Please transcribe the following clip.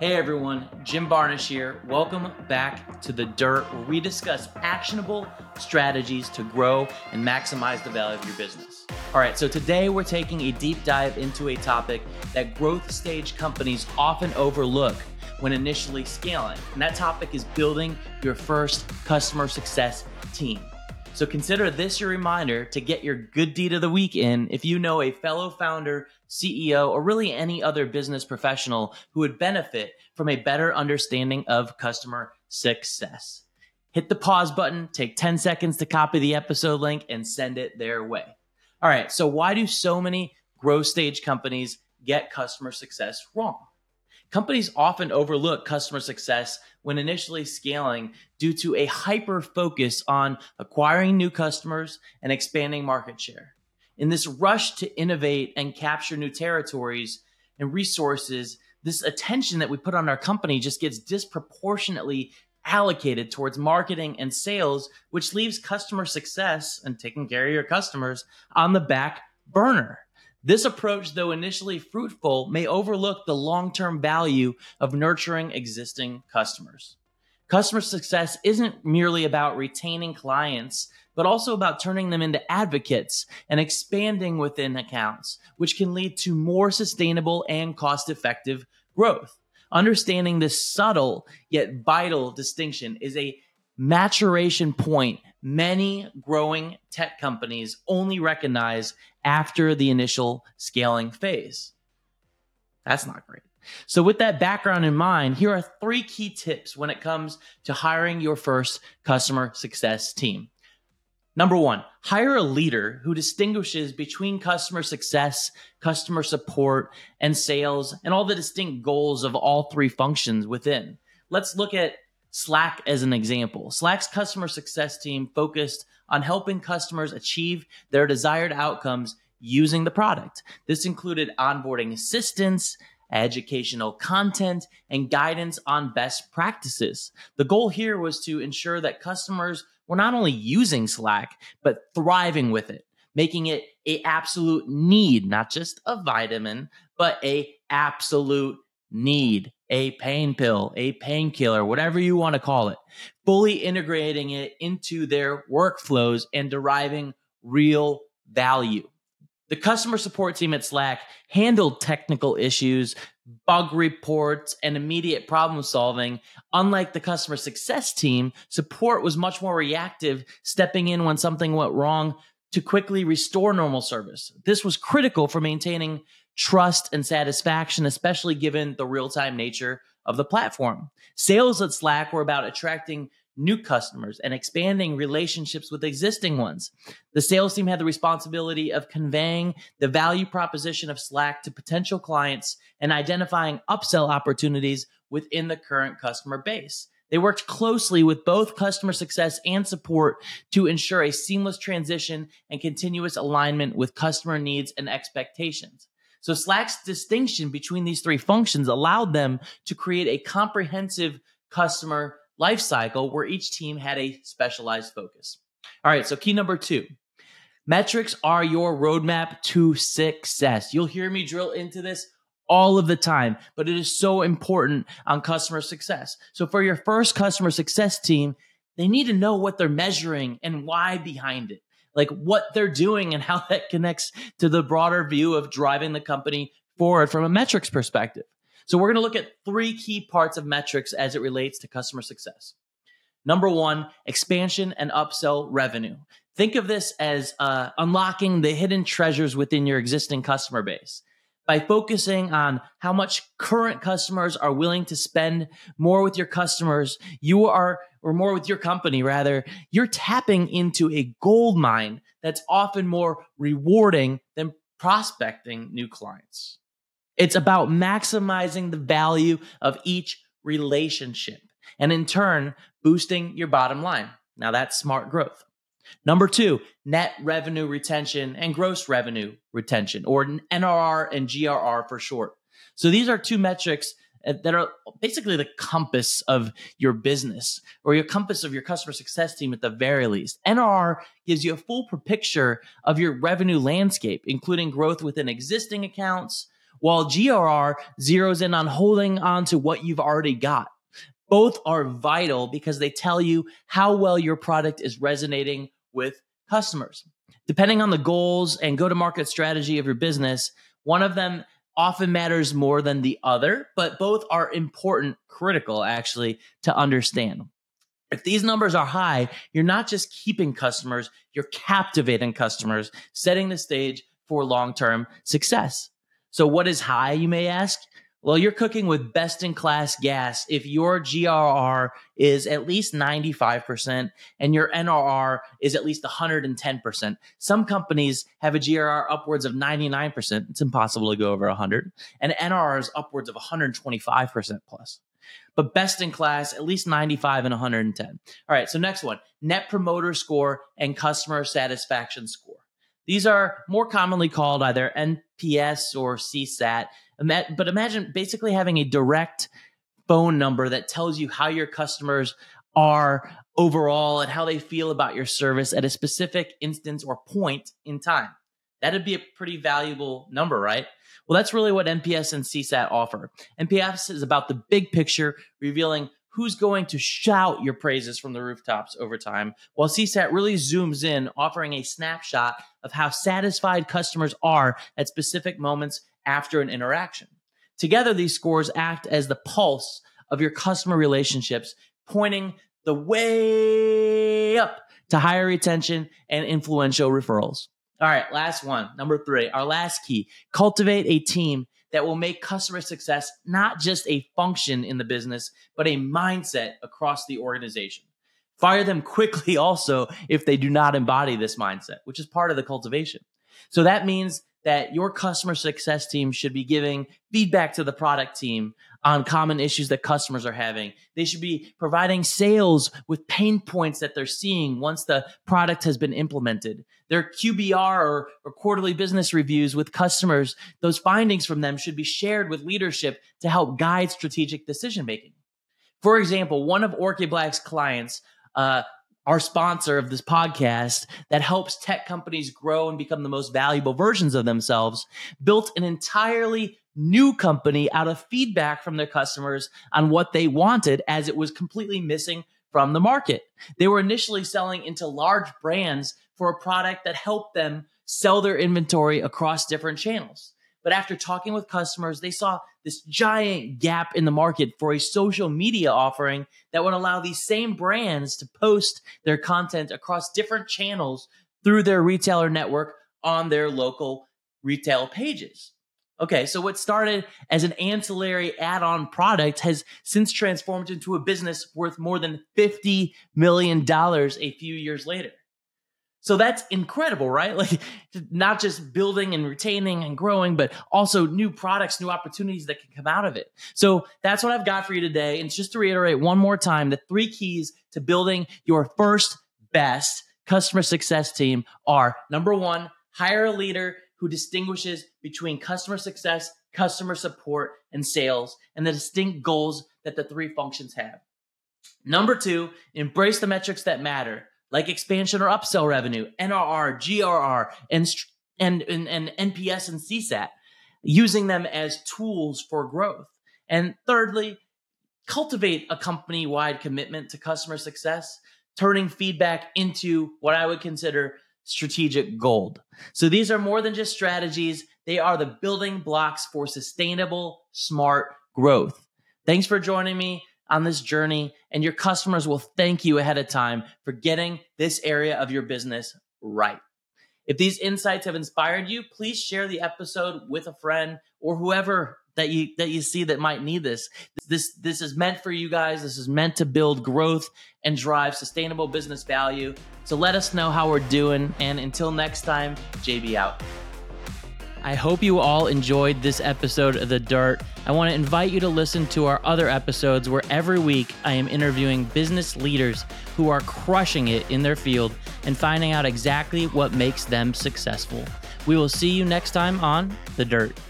Hey everyone, Jim Barnish here. Welcome back to The Dirt, where we discuss actionable strategies to grow and maximize the value of your business. All right, so today we're taking a deep dive into a topic that growth stage companies often overlook when initially scaling, and that topic is building your first customer success team. So consider this your reminder to get your good deed of the week in if you know a fellow founder, CEO, or really any other business professional who would benefit from a better understanding of customer success. Hit the pause button, take 10 seconds to copy the episode link, and send it their way. All right, so why do so many growth stage companies get customer success wrong? Companies often overlook customer success when initially scaling due to a hyper focus on acquiring new customers and expanding market share. In this rush to innovate and capture new territories and resources, this attention that we put on our company just gets disproportionately allocated towards marketing and sales, which leaves customer success and taking care of your customers on the back burner. This approach, though initially fruitful, may overlook the long term value of nurturing existing customers. Customer success isn't merely about retaining clients, but also about turning them into advocates and expanding within accounts, which can lead to more sustainable and cost effective growth. Understanding this subtle yet vital distinction is a maturation point many growing tech companies only recognize after the initial scaling phase. That's not great. So, with that background in mind, here are three key tips when it comes to hiring your first customer success team. Number one, hire a leader who distinguishes between customer success, customer support, and sales, and all the distinct goals of all three functions within. Let's look at Slack as an example. Slack's customer success team focused on helping customers achieve their desired outcomes using the product. This included onboarding assistance, educational content, and guidance on best practices. The goal here was to ensure that customers were not only using Slack, but thriving with it, making it a absolute need, not just a vitamin, but a absolute need a pain pill, a painkiller, whatever you want to call it, fully integrating it into their workflows and deriving real value. The customer support team at Slack handled technical issues, bug reports, and immediate problem solving. Unlike the customer success team, support was much more reactive, stepping in when something went wrong to quickly restore normal service. This was critical for maintaining trust and satisfaction, especially given the real time nature of the platform. Sales at Slack were about attracting new customers and expanding relationships with existing ones. The sales team had the responsibility of conveying the value proposition of Slack to potential clients and identifying upsell opportunities within the current customer base. They worked closely with both customer success and support to ensure a seamless transition and continuous alignment with customer needs and expectations. So Slack's distinction between these three functions allowed them to create a comprehensive customer lifecycle where each team had a specialized focus. All right, so key number two. Metrics are your roadmap to success. You'll hear me drill into this all of the time, but it is so important on customer success. So for your first customer success team, they need to know what they're measuring and why behind it like what they're doing and how that connects to the broader view of driving the company forward from a metrics perspective. So we're going to look at three key parts of metrics as it relates to customer success. Number one, expansion and upsell revenue. Think of this as uh, unlocking the hidden treasures within your existing customer base by focusing on how much current customers are willing to spend more with your customers, you are, or more with your company rather, you're tapping into a gold mine that's often more rewarding than prospecting new clients. It's about maximizing the value of each relationship and in turn boosting your bottom line. Now that's smart growth. Number two, net revenue retention and gross revenue retention, or NRR and GRR for short. So these are two metrics uh, that are basically the compass of your business or your compass of your customer success team at the very least. NRR gives you a full picture of your revenue landscape, including growth within existing accounts while GRR zeroes in on holding on to what you've already got. Both are vital because they tell you how well your product is resonating with customers. Depending on the goals and go to market strategy of your business, one of them often matters more than the other, but both are important, critical actually, to understand. If these numbers are high, you're not just keeping customers, you're captivating customers, setting the stage for long term success. So, what is high, you may ask? Well, you're cooking with best in class gas if your GRR is at least 95% and your NRR is at least 110%. Some companies have a GRR upwards of 99%. It's impossible to go over 100. And NRR is upwards of 125% plus. But best in class, at least 95 and 110. All right, so next one net promoter score and customer satisfaction score. These are more commonly called either NPS or CSAT but imagine basically having a direct phone number that tells you how your customers are overall and how they feel about your service at a specific instance or point in time. That'd be a pretty valuable number, right? Well, that's really what NPS and CSAT offer. NPS is about the big picture, revealing who's going to shout your praises from the rooftops over time, while CSAT really zooms in, offering a snapshot of how satisfied customers are at specific moments after an interaction. Together, these scores act as the pulse of your customer relationships, pointing the way up to higher retention and influential referrals. All right, last one, number three, our last key cultivate a team that will make customer success not just a function in the business, but a mindset across the organization. Fire them quickly also if they do not embody this mindset, which is part of the cultivation. So that means that your customer success team should be giving feedback to the product team on common issues that customers are having. They should be providing sales with pain points that they're seeing once the product has been implemented. Their QBR or, or, quarterly business reviews with customers, those findings from them should be shared with leadership to help guide strategic decision making. For example, one of Orchid Black's clients uh, our sponsor of this podcast that helps tech companies grow and become the most valuable versions of themselves, built an entirely new company out of feedback from their customers on what they wanted as it was completely missing from the market. They were initially selling into large brands for a product that helped them sell their inventory across different channels. But after talking with customers, they saw this giant gap in the market for a social media offering that would allow these same brands to post their content across different channels through their retailer network on their local retail pages. Okay, so what started as an ancillary add on product has since transformed into a business worth more than $50 million a few years later. So that's incredible, right? Like not just building and retaining and growing, but also new products, new opportunities that can come out of it. So that's what I've got for you today. And just to reiterate one more time, the three keys to building your first best customer success team are number one, hire a leader who distinguishes between customer success, customer support, and sales, and the distinct goals that the three functions have. Number two, embrace the metrics that matter like expansion or upsell revenue, NRR, GRR, and, and, and, and NPS and CSAT, using them as tools for growth. And thirdly, cultivate a company wide commitment to customer success, turning feedback into what I would consider strategic gold. So these are more than just strategies, they are the building blocks for sustainable, smart growth. Thanks for joining me on this journey, and your customers will thank you ahead of time for getting this area of your business right. If these insights have inspired you, please share the episode with a friend or whoever that you that you see that might need this. This this is meant for you guys. This is meant to build growth and drive sustainable business value. So let us know how we're doing and until next time, JB out. I hope you all enjoyed this episode of The Dirt. I want to invite you to listen to our other episodes where every week I am interviewing business leaders who are crushing it in their field and finding out exactly what makes them successful. We will see you next time on The Dirt.